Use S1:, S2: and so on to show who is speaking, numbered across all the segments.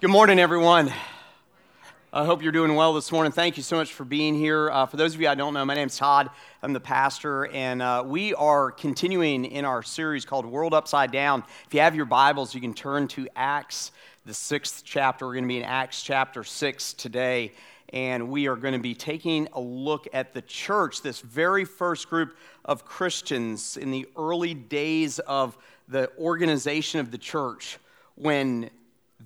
S1: Good morning, everyone. I hope you're doing well this morning. Thank you so much for being here. Uh, for those of you I don't know, my name's Todd. I'm the pastor, and uh, we are continuing in our series called World Upside Down. If you have your Bibles, you can turn to Acts, the sixth chapter. We're going to be in Acts chapter 6 today, and we are going to be taking a look at the church, this very first group of Christians in the early days of the organization of the church when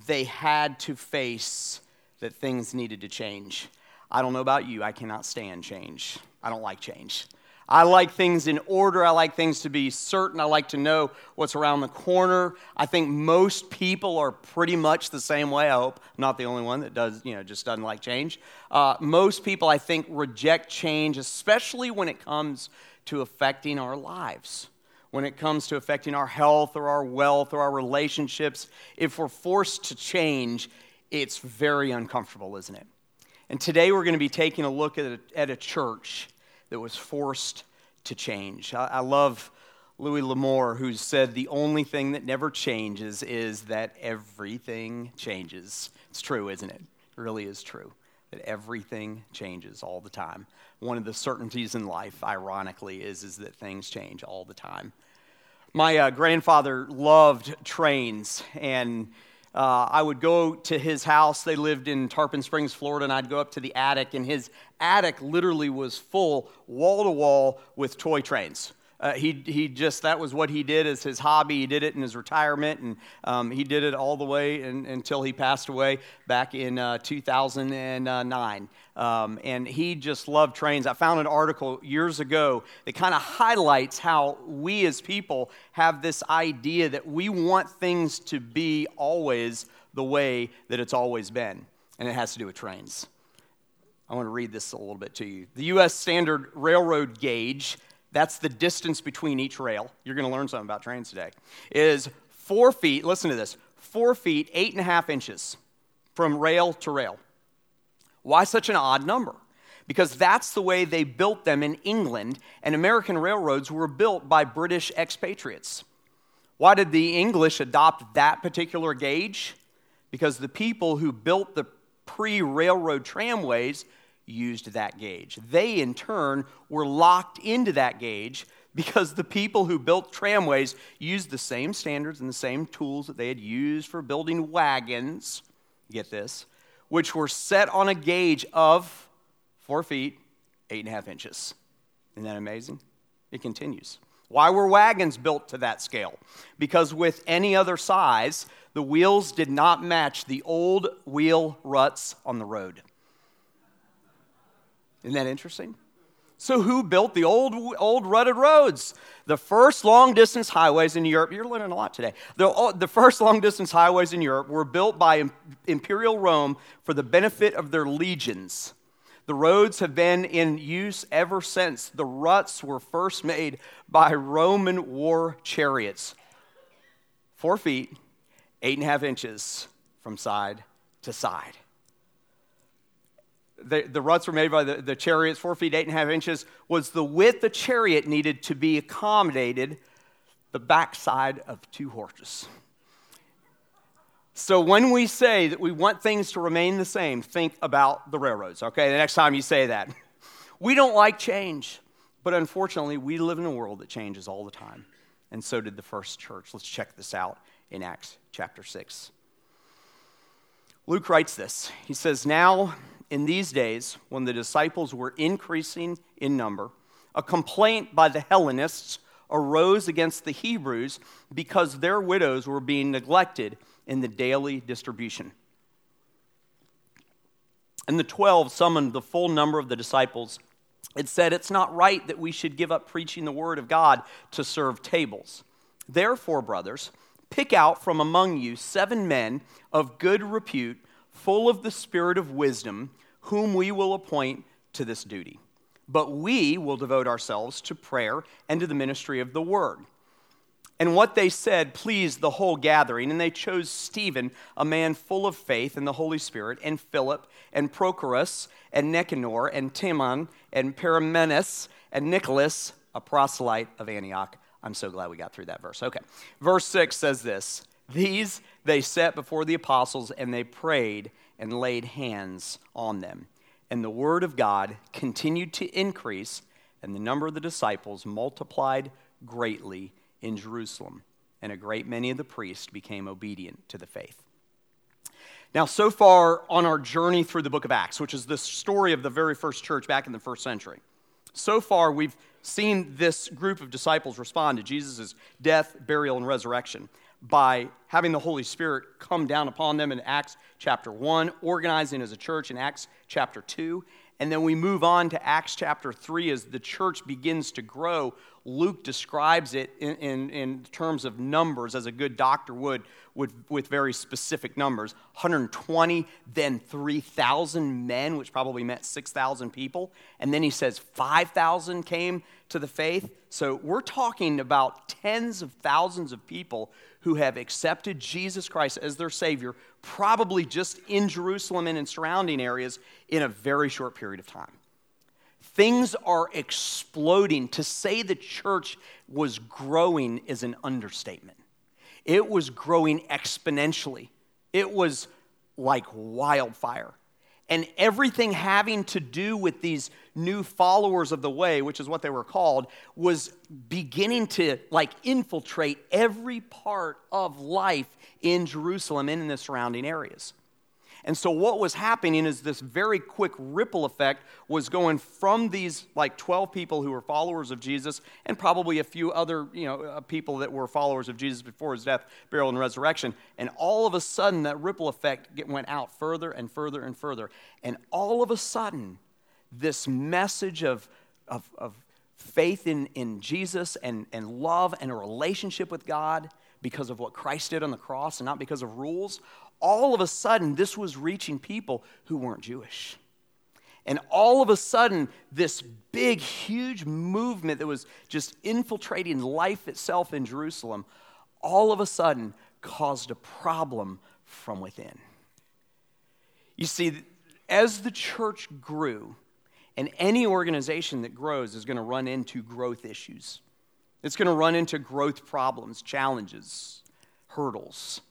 S1: they had to face that things needed to change. I don't know about you, I cannot stand change. I don't like change. I like things in order. I like things to be certain. I like to know what's around the corner. I think most people are pretty much the same way. I hope I'm not the only one that does, you know, just doesn't like change. Uh, most people, I think, reject change, especially when it comes to affecting our lives when it comes to affecting our health or our wealth or our relationships, if we're forced to change, it's very uncomfortable, isn't it? And today we're going to be taking a look at a, at a church that was forced to change. I, I love Louis L'Amour, who said the only thing that never changes is that everything changes. It's true, isn't it? It really is true that everything changes all the time. One of the certainties in life, ironically, is, is that things change all the time. My uh, grandfather loved trains, and uh, I would go to his house. They lived in Tarpon Springs, Florida, and I'd go up to the attic, and his attic literally was full, wall to wall, with toy trains. Uh, he, he just, that was what he did as his hobby. He did it in his retirement, and um, he did it all the way in, until he passed away back in uh, 2009. Um, and he just loved trains. I found an article years ago that kind of highlights how we as people have this idea that we want things to be always the way that it's always been, and it has to do with trains. I want to read this a little bit to you. The U.S. Standard Railroad Gauge that's the distance between each rail. You're going to learn something about trains today. Is four feet, listen to this, four feet, eight and a half inches from rail to rail. Why such an odd number? Because that's the way they built them in England, and American railroads were built by British expatriates. Why did the English adopt that particular gauge? Because the people who built the pre railroad tramways used that gauge. They, in turn, were locked into that gauge because the people who built tramways used the same standards and the same tools that they had used for building wagons. Get this, which were set on a gauge of four feet, eight and a half inches. Isn't that amazing? It continues. Why were wagons built to that scale? Because with any other size, the wheels did not match the old wheel ruts on the road. Isn't that interesting? So, who built the old, old rutted roads? The first long distance highways in Europe, you're learning a lot today. The, the first long distance highways in Europe were built by Imperial Rome for the benefit of their legions. The roads have been in use ever since. The ruts were first made by Roman war chariots. Four feet, eight and a half inches from side to side the, the ruts were made by the, the chariots, four feet, eight and a half inches, was the width the chariot needed to be accommodated the backside of two horses. So when we say that we want things to remain the same, think about the railroads, okay? The next time you say that. We don't like change, but unfortunately, we live in a world that changes all the time. And so did the first church. Let's check this out in Acts chapter 6. Luke writes this. He says, Now in these days, when the disciples were increasing in number, a complaint by the Hellenists arose against the Hebrews because their widows were being neglected in the daily distribution. And the twelve summoned the full number of the disciples. and said, It's not right that we should give up preaching the word of God to serve tables. Therefore, brothers, pick out from among you seven men of good repute full of the spirit of wisdom, whom we will appoint to this duty. But we will devote ourselves to prayer and to the ministry of the word. And what they said pleased the whole gathering, and they chose Stephen, a man full of faith in the Holy Spirit, and Philip, and Prochorus, and Nicanor, and Timon, and Parmenas, and Nicholas, a proselyte of Antioch. I'm so glad we got through that verse. Okay. Verse 6 says this These they sat before the apostles and they prayed and laid hands on them. And the word of God continued to increase, and the number of the disciples multiplied greatly in Jerusalem. And a great many of the priests became obedient to the faith. Now, so far on our journey through the book of Acts, which is the story of the very first church back in the first century, so far we've seen this group of disciples respond to Jesus' death, burial, and resurrection by having the Holy Spirit come down upon them in Acts chapter 1, organizing as a church in Acts chapter 2. And then we move on to Acts chapter 3 as the church begins to grow. Luke describes it in, in, in terms of numbers, as a good doctor would, with, with very specific numbers 120, then 3,000 men, which probably meant 6,000 people. And then he says 5,000 came to the faith. So we're talking about tens of thousands of people who have accepted Jesus Christ as their Savior, probably just in Jerusalem and in surrounding areas, in a very short period of time. Things are exploding. To say the church was growing is an understatement. It was growing exponentially, it was like wildfire and everything having to do with these new followers of the way which is what they were called was beginning to like infiltrate every part of life in jerusalem and in the surrounding areas and so what was happening is this very quick ripple effect was going from these like 12 people who were followers of Jesus and probably a few other, you know, uh, people that were followers of Jesus before his death, burial and resurrection. And all of a sudden that ripple effect went out further and further and further. And all of a sudden this message of of, of faith in, in Jesus and, and love and a relationship with God because of what Christ did on the cross and not because of rules, all of a sudden, this was reaching people who weren't Jewish. And all of a sudden, this big, huge movement that was just infiltrating life itself in Jerusalem, all of a sudden caused a problem from within. You see, as the church grew, and any organization that grows is going to run into growth issues. It's going to run into growth problems, challenges, hurdles.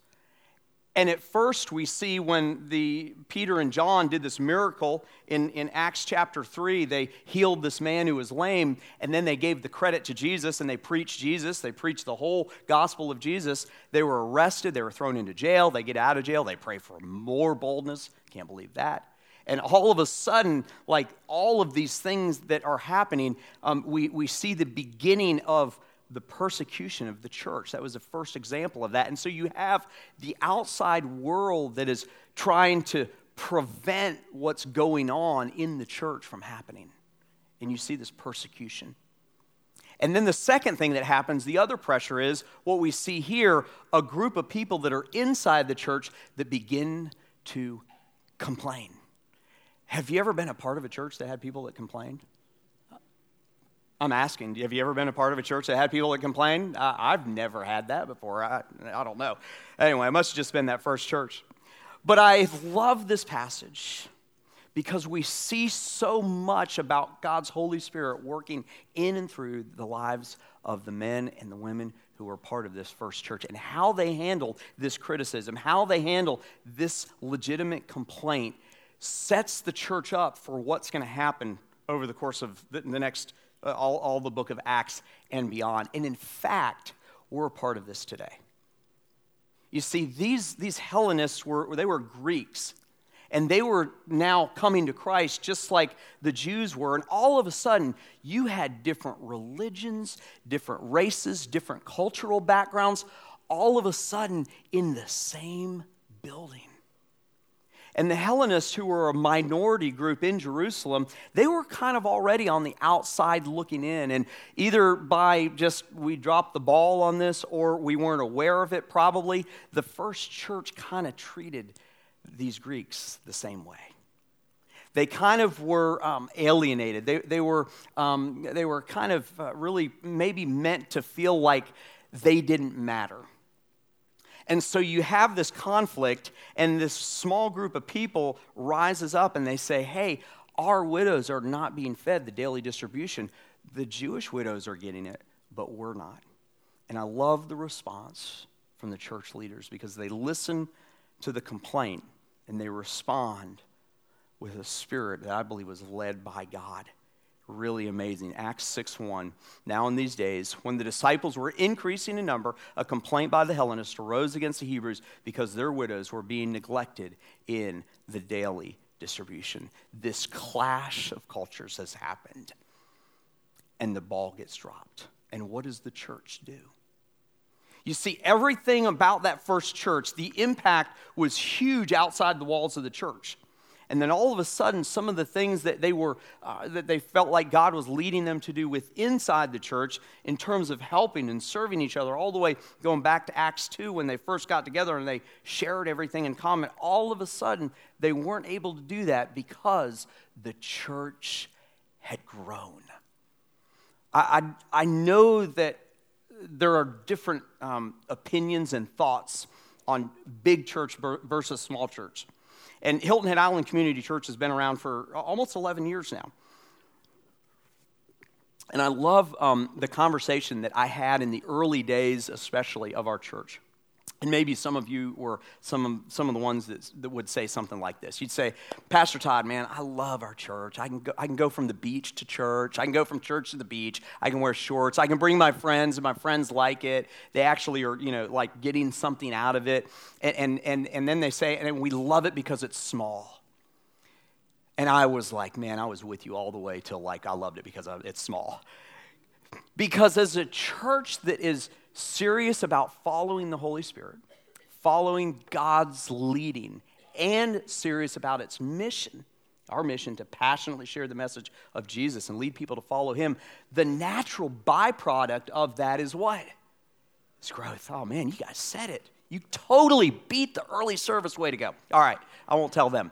S1: And at first, we see when the Peter and John did this miracle in, in Acts chapter 3, they healed this man who was lame, and then they gave the credit to Jesus and they preached Jesus. They preached the whole gospel of Jesus. They were arrested, they were thrown into jail. They get out of jail, they pray for more boldness. Can't believe that. And all of a sudden, like all of these things that are happening, um, we, we see the beginning of the persecution of the church. That was the first example of that. And so you have the outside world that is trying to prevent what's going on in the church from happening. And you see this persecution. And then the second thing that happens, the other pressure is what we see here a group of people that are inside the church that begin to complain. Have you ever been a part of a church that had people that complained? I'm asking, have you ever been a part of a church that had people that complain? I've never had that before. I, I don't know. Anyway, it must have just been that first church. But I love this passage because we see so much about God's Holy Spirit working in and through the lives of the men and the women who were part of this first church and how they handle this criticism, how they handle this legitimate complaint sets the church up for what's going to happen over the course of the, next Uh, all, all the book of Acts and beyond. And in fact, we're a part of this today. You see, these, these Hellenists were, they were Greeks, and they were now coming to Christ just like the Jews were. And all of a sudden, you had different religions, different races, different cultural backgrounds, all of a sudden in the same building. And the Hellenists, who were a minority group in Jerusalem, they were kind of already on the outside looking in. And either by just we dropped the ball on this or we weren't aware of it, probably, the first church kind of treated these Greeks the same way. They kind of were um, alienated. They, they, were, um, they were kind of uh, really maybe meant to feel like they didn't matter and so you have this conflict, and this small group of people rises up and they say, Hey, our widows are not being fed the daily distribution. The Jewish widows are getting it, but we're not. And I love the response from the church leaders because they listen to the complaint and they respond with a spirit that I believe was led by God. Really amazing. Acts 6 1. Now, in these days, when the disciples were increasing in number, a complaint by the Hellenists arose against the Hebrews because their widows were being neglected in the daily distribution. This clash of cultures has happened, and the ball gets dropped. And what does the church do? You see, everything about that first church, the impact was huge outside the walls of the church. And then all of a sudden, some of the things that they were, uh, that they felt like God was leading them to do with inside the church in terms of helping and serving each other, all the way going back to Acts 2 when they first got together and they shared everything in common, all of a sudden, they weren't able to do that because the church had grown. I, I, I know that there are different um, opinions and thoughts on big church versus small church. And Hilton Head Island Community Church has been around for almost 11 years now. And I love um, the conversation that I had in the early days, especially of our church. And maybe some of you were some of, some of the ones that, that would say something like this. You'd say, Pastor Todd, man, I love our church. I can, go, I can go from the beach to church. I can go from church to the beach. I can wear shorts. I can bring my friends, and my friends like it. They actually are, you know, like getting something out of it. And, and, and, and then they say, and we love it because it's small. And I was like, man, I was with you all the way till like I loved it because it's small. Because as a church that is – serious about following the Holy Spirit, following God's leading, and serious about its mission, our mission to passionately share the message of Jesus and lead people to follow Him, the natural byproduct of that is what? It's growth. Oh man, you guys said it. You totally beat the early service way to go. All right, I won't tell them.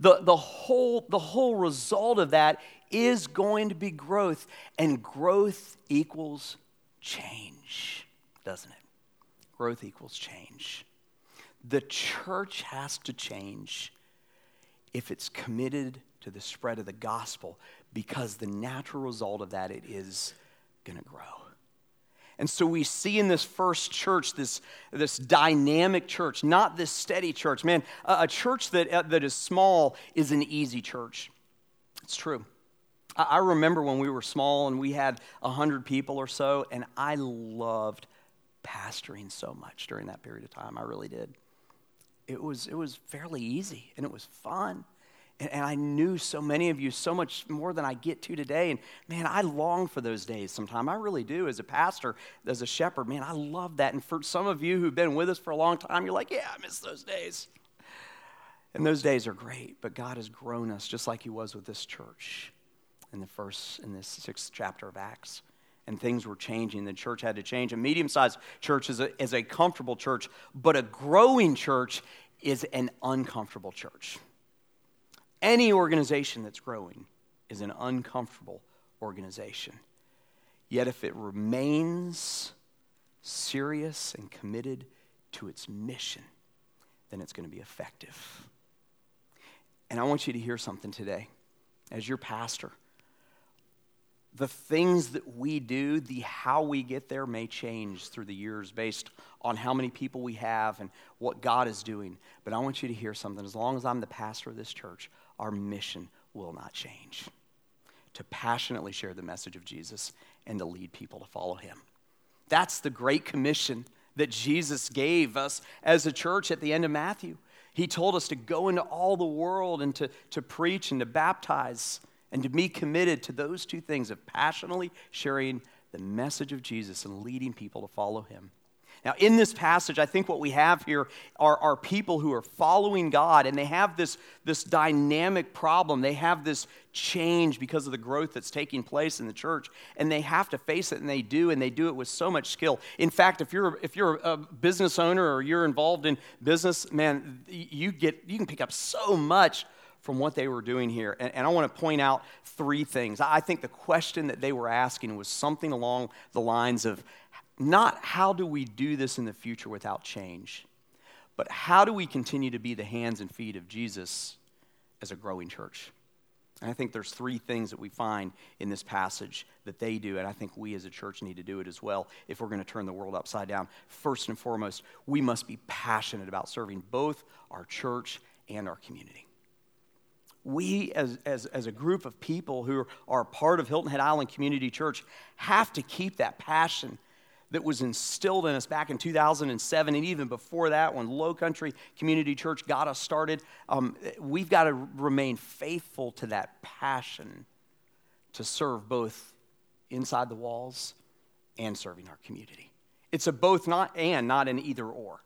S1: The, the, whole, the whole result of that is going to be growth, and growth equals change, doesn't it? Growth equals change. The church has to change if it's committed to the spread of the gospel because the natural result of that it is going to grow. And so we see in this first church this, this dynamic church, not this steady church. Man, a, a church that, uh, that is small is an easy church. It's true. I remember when we were small and we had 100 people or so, and I loved pastoring so much during that period of time. I really did. It was, it was fairly easy and it was fun. And, and I knew so many of you so much more than I get to today. And man, I long for those days sometime. I really do. As a pastor, as a shepherd, man, I love that. And for some of you who've been with us for a long time, you're like, yeah, I miss those days. And those days are great, but God has grown us just like He was with this church in the first in this sixth chapter of Acts. And things were changing. The church had to change. A medium sized church is a, is a comfortable church, but a growing church is an uncomfortable church. Any organization that's growing is an uncomfortable organization. Yet, if it remains serious and committed to its mission, then it's going to be effective. And I want you to hear something today as your pastor the things that we do, the how we get there may change through the years based on how many people we have and what God is doing. But I want you to hear something. As long as I'm the pastor of this church, our mission will not change to passionately share the message of Jesus and to lead people to follow him. That's the great commission that Jesus gave us as a church at the end of Matthew. He told us to go into all the world and to, to preach and to baptize and to be committed to those two things of passionately sharing the message of Jesus and leading people to follow him. Now, in this passage, I think what we have here are, are people who are following God, and they have this, this dynamic problem. They have this change because of the growth that's taking place in the church, and they have to face it, and they do, and they do it with so much skill. In fact, if you're, if you're a business owner or you're involved in business, man, you, get, you can pick up so much from what they were doing here. And, and I want to point out three things. I think the question that they were asking was something along the lines of not how do we do this in the future without change, but how do we continue to be the hands and feet of Jesus as a growing church? And I think there's three things that we find in this passage that they do, and I think we as a church need to do it as well if we're going to turn the world upside down. First and foremost, we must be passionate about serving both our church and our community. We, as, as, as a group of people who are part of Hilton Head Island Community Church, have to keep that passion that was instilled in us back in 2007 and even before that when Low Country Community Church got us started. Um, we've got to remain faithful to that passion to serve both inside the walls and serving our community. It's a both not and, not an either or.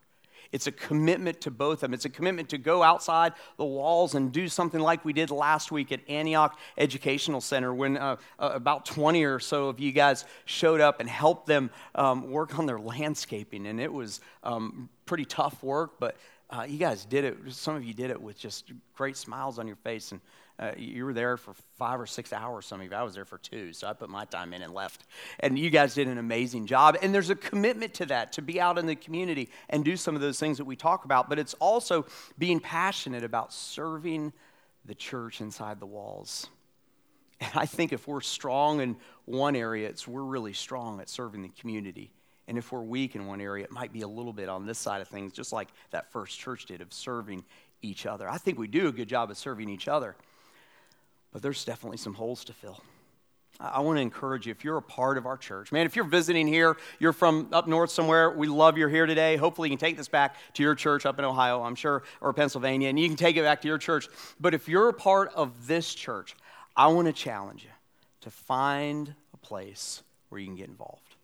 S1: It's a commitment to both of them. It's a commitment to go outside the walls and do something like we did last week at Antioch Educational Center when uh, uh, about 20 or so of you guys showed up and helped them um, work on their landscaping. And it was um, pretty tough work, but uh, you guys did it. Some of you did it with just great smiles on your face and uh, you were there for five or six hours, some of you. I was there for two, so I put my time in and left. And you guys did an amazing job. And there's a commitment to that, to be out in the community and do some of those things that we talk about. But it's also being passionate about serving the church inside the walls. And I think if we're strong in one area, it's we're really strong at serving the community. And if we're weak in one area, it might be a little bit on this side of things, just like that first church did of serving each other. I think we do a good job of serving each other but there's definitely some holes to fill. I want to encourage you if you're a part of our church, man, if you're visiting here, you're from up north somewhere, we love you're here today. Hopefully, you can take this back to your church up in Ohio, I'm sure, or Pennsylvania, and you can take it back to your church. But if you're a part of this church, I want to challenge you to find a place where you can get involved,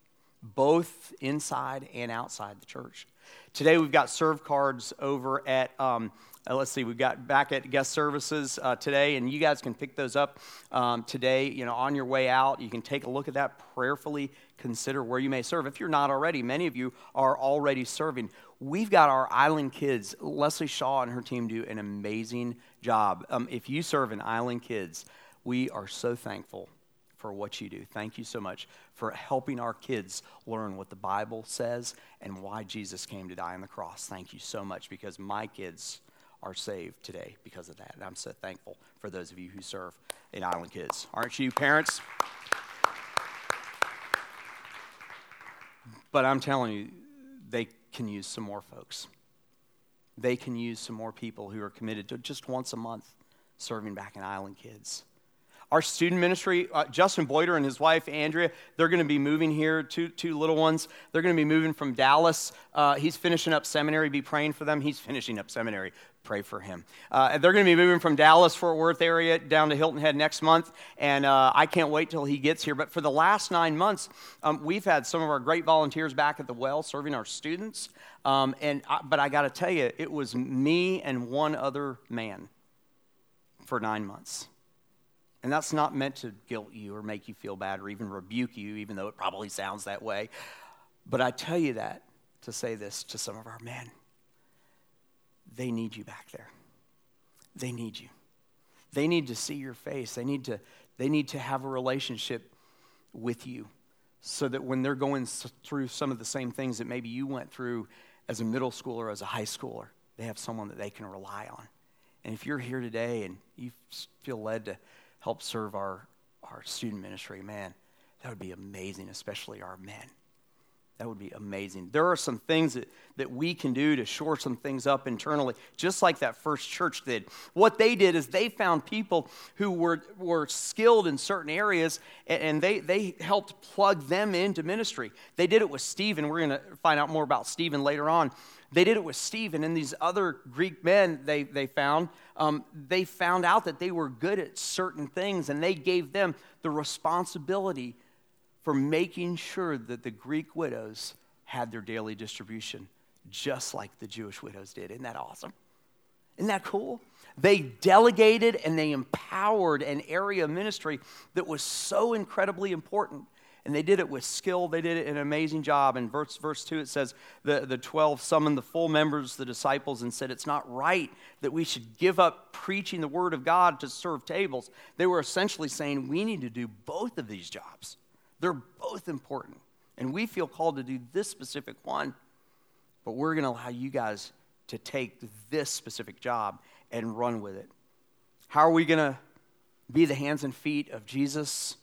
S1: both inside and outside the church. Today, we've got serve cards over at um, uh, let's see, we've got back at guest services uh, today, and you guys can pick those up um, today. You know, on your way out, you can take a look at that, prayerfully consider where you may serve. If you're not already, many of you are already serving. We've got our island kids. Leslie Shaw and her team do an amazing job. Um, if you serve in island kids, we are so thankful for what you do. Thank you so much for helping our kids learn what the Bible says and why Jesus came to die on the cross. Thank you so much because my kids are saved today because of that. And I'm so thankful for those of you who serve in Island Kids. Aren't you, parents? But I'm telling you, they can use some more folks. They can use some more people who are committed to just once a month serving back in Island Kids. Our student ministry, uh, Justin Boyder and his wife, Andrea, they're going to be moving here, two, two little ones. They're going to be moving from Dallas. Uh, he's finishing up seminary. Be praying for them. He's finishing up seminary. Pray for him. Uh, they're going to be moving from Dallas, Fort Worth area down to Hilton Head next month, and uh, I can't wait till he gets here. But for the last nine months, um, we've had some of our great volunteers back at the well serving our students. Um, and I, but I got to tell you, it was me and one other man for nine months. And that's not meant to guilt you or make you feel bad or even rebuke you, even though it probably sounds that way. But I tell you that to say this to some of our men. They need you back there. They need you. They need to see your face. They need to, they need to have a relationship with you so that when they're going through some of the same things that maybe you went through as a middle schooler as a high schooler, they have someone that they can rely on. And if you're here today and you feel led to help serve our, our student ministry, man, that would be amazing, especially our men. That would be amazing. There are some things that, that we can do to shore some things up internally, just like that first church did. What they did is they found people who were, were skilled in certain areas and they, they helped plug them into ministry. They did it with Stephen. We're going to find out more about Stephen later on. They did it with Stephen and these other Greek men they, they found. Um, they found out that they were good at certain things and they gave them the responsibility for making sure that the Greek widows had their daily distribution, just like the Jewish widows did. Isn't that awesome? Isn't that cool? They delegated and they empowered an area of ministry that was so incredibly important and they did it with skill. They did it an amazing job. In verse, verse 2, it says, the, the 12 summoned the full members, the disciples, and said, It's not right that we should give up preaching the word of God to serve tables. They were essentially saying, We need to do both of these jobs. They're both important. And we feel called to do this specific one, but we're going to allow you guys to take this specific job and run with it. How are we going to be the hands and feet of Jesus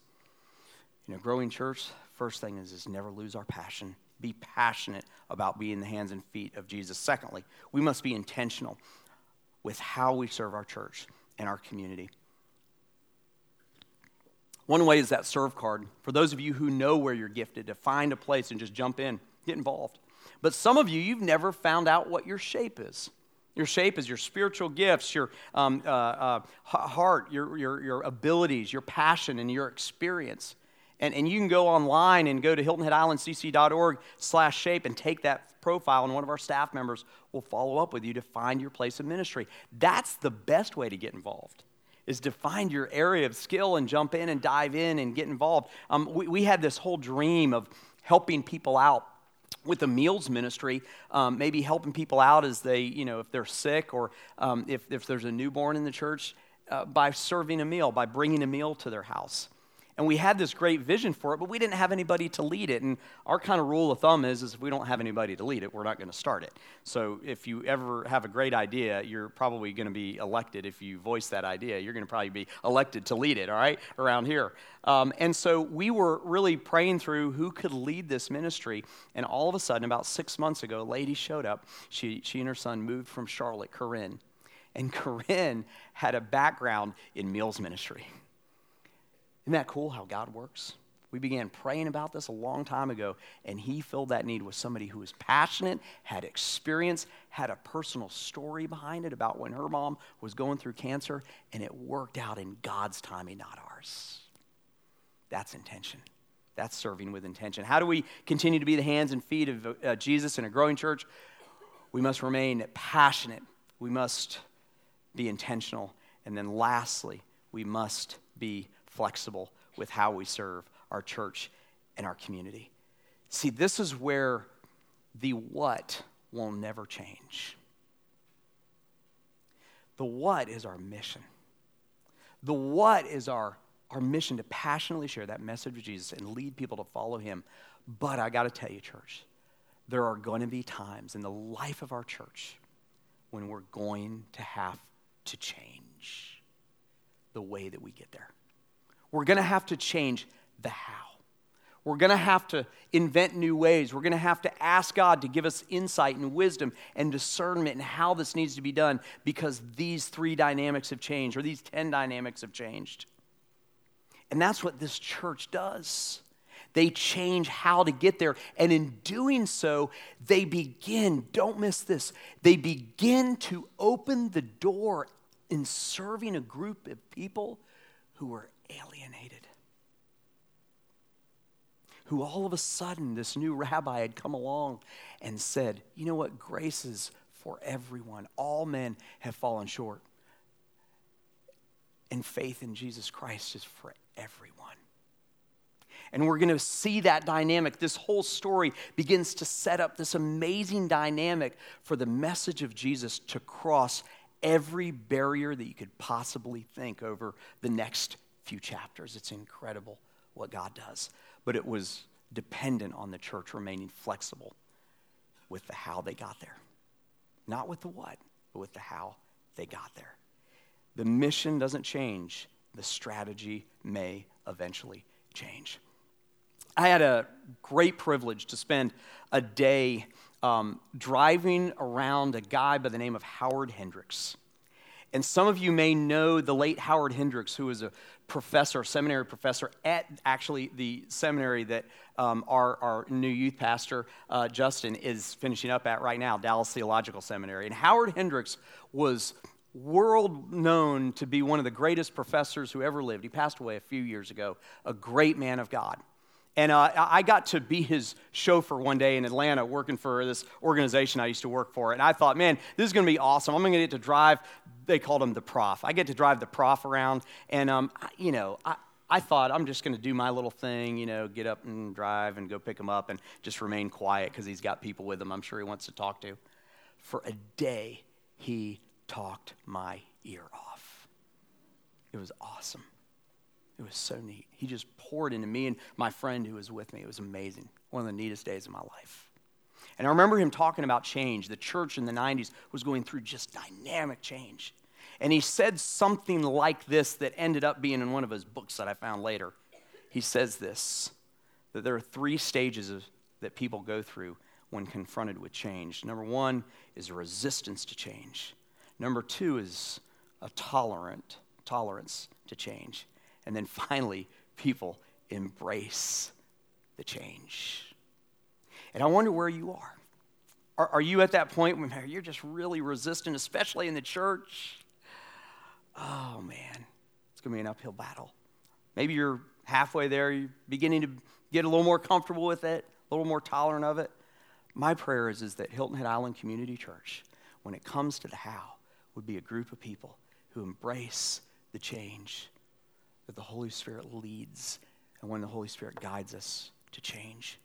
S1: in a growing church, first thing is, is never lose our passion. Be passionate about being the hands and feet of Jesus. Secondly, we must be intentional with how we serve our church and our community. One way is that serve card. For those of you who know where you're gifted, to find a place and just jump in, get involved. But some of you, you've never found out what your shape is. Your shape is your spiritual gifts, your um, uh, uh, heart, your, your, your abilities, your passion, and your experience. And, and you can go online and go to hiltonheadislandcc.org slash shape and take that profile, and one of our staff members will follow up with you to find your place of ministry. That's the best way to get involved is to find your area of skill and jump in and dive in and get involved. Um, we, we had this whole dream of helping people out with the meals ministry, um, maybe helping people out as they, you know, if they're sick or um, if, if there's a newborn in the church, uh, by serving a meal, by bringing a meal to their house. And we had this great vision for it, but we didn't have anybody to lead it. And our kind of rule of thumb is, is if we don't have anybody to lead it, we're not going to start it. So if you ever have a great idea, you're probably going to be elected. If you voice that idea, you're going to probably be elected to lead it, all right, around here. Um, and so we were really praying through who could lead this ministry. And all of a sudden, about six months ago, a lady showed up. She, she and her son moved from Charlotte, Corinne. And Corinne had a background in meals ministry. Isn't that cool how God works? We began praying about this a long time ago, and He filled that need with somebody who was passionate, had experience, had a personal story behind it about when her mom was going through cancer, and it worked out in God's timing, not ours. That's intention. That's serving with intention. How do we continue to be the hands and feet of uh, Jesus in a growing church? We must remain passionate. We must be intentional. And then lastly, we must be flexible with how we serve our church and our community. See, this is where the what will never change. The what is our mission. The what is our, our mission to passionately share that message of Jesus and lead people to follow him. But I got to tell you, church, there are going to be times in the life of our church when we're going to have to change the way that we get there we're going to have to change the how. We're going to have to invent new ways. We're going to have to ask God to give us insight and wisdom and discernment in how this needs to be done because these three dynamics have changed or these 10 dynamics have changed. And that's what this church does. They change how to get there. And in doing so, they begin, don't miss this, they begin to open the door in serving a group of people who are alienated. Who all of a sudden, this new rabbi had come along and said, You know what? Grace is for everyone. All men have fallen short. And faith in Jesus Christ is for everyone. And we're going to see that dynamic. This whole story begins to set up this amazing dynamic for the message of Jesus to cross every barrier that you could possibly think over the next few chapters. It's incredible what God does. But it was dependent on the church remaining flexible with the how they got there. Not with the what, but with the how they got there. The mission doesn't change, the strategy may eventually change. I had a great privilege to spend a day um, driving around a guy by the name of Howard Hendricks. And some of you may know the late Howard Hendricks, who was a professor, seminary professor at actually the seminary that um, our, our new youth pastor, uh, Justin, is finishing up at right now, Dallas Theological Seminary. And Howard Hendricks was world known to be one of the greatest professors who ever lived. He passed away a few years ago, a great man of God. And uh, I got to be his chauffeur one day in Atlanta working for this organization I used to work for. And I thought, man, this is going to be awesome. I'm going to get to drive, they called him the prof. I get to drive the prof around. And, um, you know, I, I thought I'm just going to do my little thing, you know, get up and drive and go pick him up and just remain quiet because he's got people with him I'm sure he wants to talk to. For a day, he talked my ear off. It was awesome. It was so neat. He just poured into me and my friend who was with me. It was amazing. One of the neatest days of my life. And I remember him talking about change. The church in the 90s was going through just dynamic change. And he said something like this that ended up being in one of his books that I found later. He says this that there are three stages of, that people go through when confronted with change. Number one is resistance to change. Number two is a tolerant tolerance to change. And then finally, people embrace the change. And I wonder where you are. Are, are you at that point where you're just really resistant, especially in the church? Oh man, it's going to be an uphill battle. Maybe you're halfway there, you're beginning to get a little more comfortable with it, a little more tolerant of it. My prayer is, is that Hilton Head Island Community Church, when it comes to the how, would be a group of people who embrace the change that the Holy Spirit leads and when the Holy Spirit guides us to change.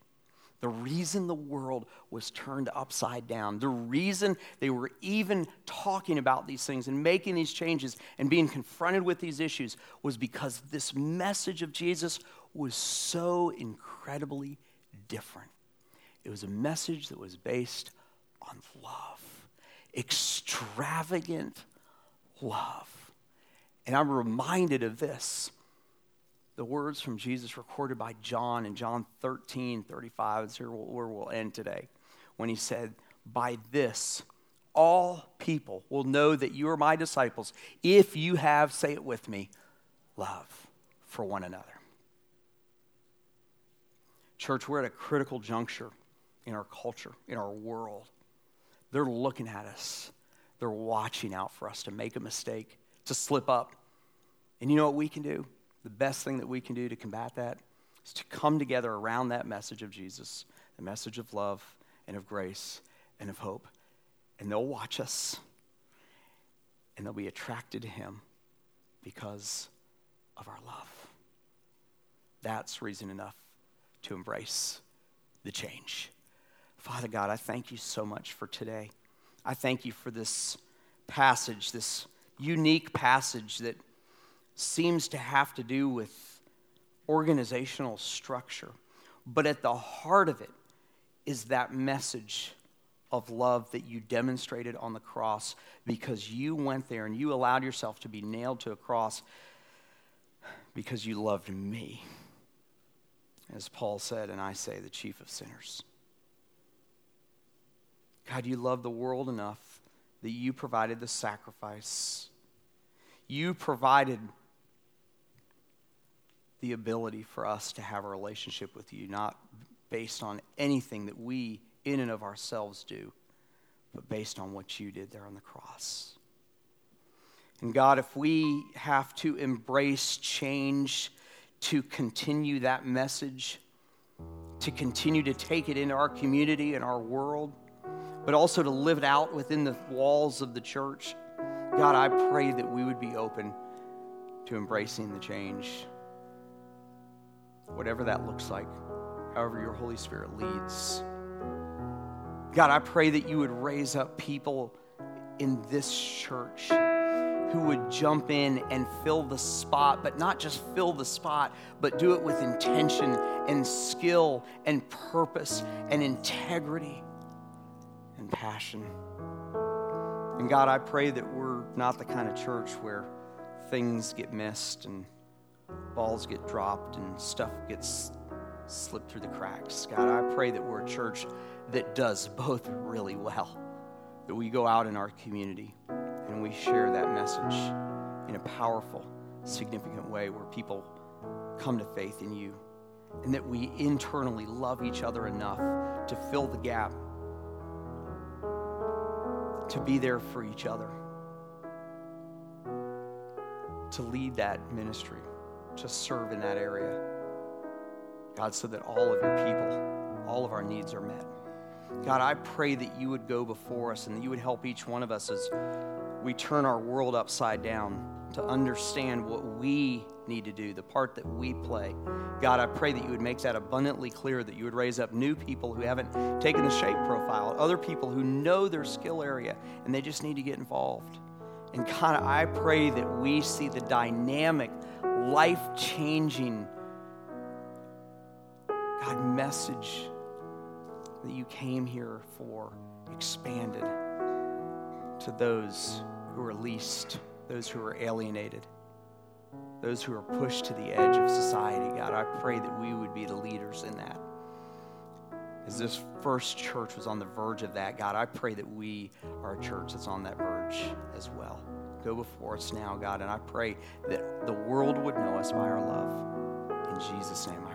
S1: The reason the world was turned upside down, the reason they were even talking about these things and making these changes and being confronted with these issues was because this message of Jesus was so incredibly different. It was a message that was based on love, extravagant love. And I'm reminded of this the words from Jesus recorded by John in John 13 35. Is here where we'll end today. When he said, By this, all people will know that you are my disciples if you have, say it with me, love for one another. Church, we're at a critical juncture in our culture, in our world. They're looking at us, they're watching out for us to make a mistake, to slip up. And you know what we can do? The best thing that we can do to combat that is to come together around that message of Jesus, the message of love and of grace and of hope. And they'll watch us and they'll be attracted to Him because of our love. That's reason enough to embrace the change. Father God, I thank you so much for today. I thank you for this passage, this unique passage that seems to have to do with organizational structure. But at the heart of it is that message of love that you demonstrated on the cross because you went there and you allowed yourself to be nailed to a cross because you loved me. As Paul said, and I say, the chief of sinners. God, you love the world enough that you provided the sacrifice. You provided the ability for us to have a relationship with you, not based on anything that we, in and of ourselves, do, but based on what you did there on the cross. And God, if we have to embrace change to continue that message, to continue to take it into our community and our world, but also to live it out within the walls of the church. God, I pray that we would be open to embracing the change, whatever that looks like, however your Holy Spirit leads. God, I pray that you would raise up people in this church who would jump in and fill the spot, but not just fill the spot, but do it with intention and skill and purpose and integrity and passion. And God, I pray that we're not the kind of church where things get missed and balls get dropped and stuff gets slipped through the cracks. God, I pray that we're a church that does both really well. That we go out in our community and we share that message in a powerful, significant way where people come to faith in you. And that we internally love each other enough to fill the gap to be there for each other, to lead that ministry, to serve in that area. God, so that all of your people, all of our needs are met. God, I pray that you would go before us and that you would help each one of us as we turn our world upside down to understand what we need to do, the part that we play. God, I pray that you would make that abundantly clear, that you would raise up new people who haven't taken the shape profile, other people who know their skill area and they just need to get involved. And God, I pray that we see the dynamic, life changing, God, message that you came here for expanded to those who are least those who are alienated, those who are pushed to the edge of society. God, I pray that we would be the leaders in that. As this first church was on the verge of that, God, I pray that we are a church that's on that verge as well. Go before us now, God, and I pray that the world would know us by our love. In Jesus' name, I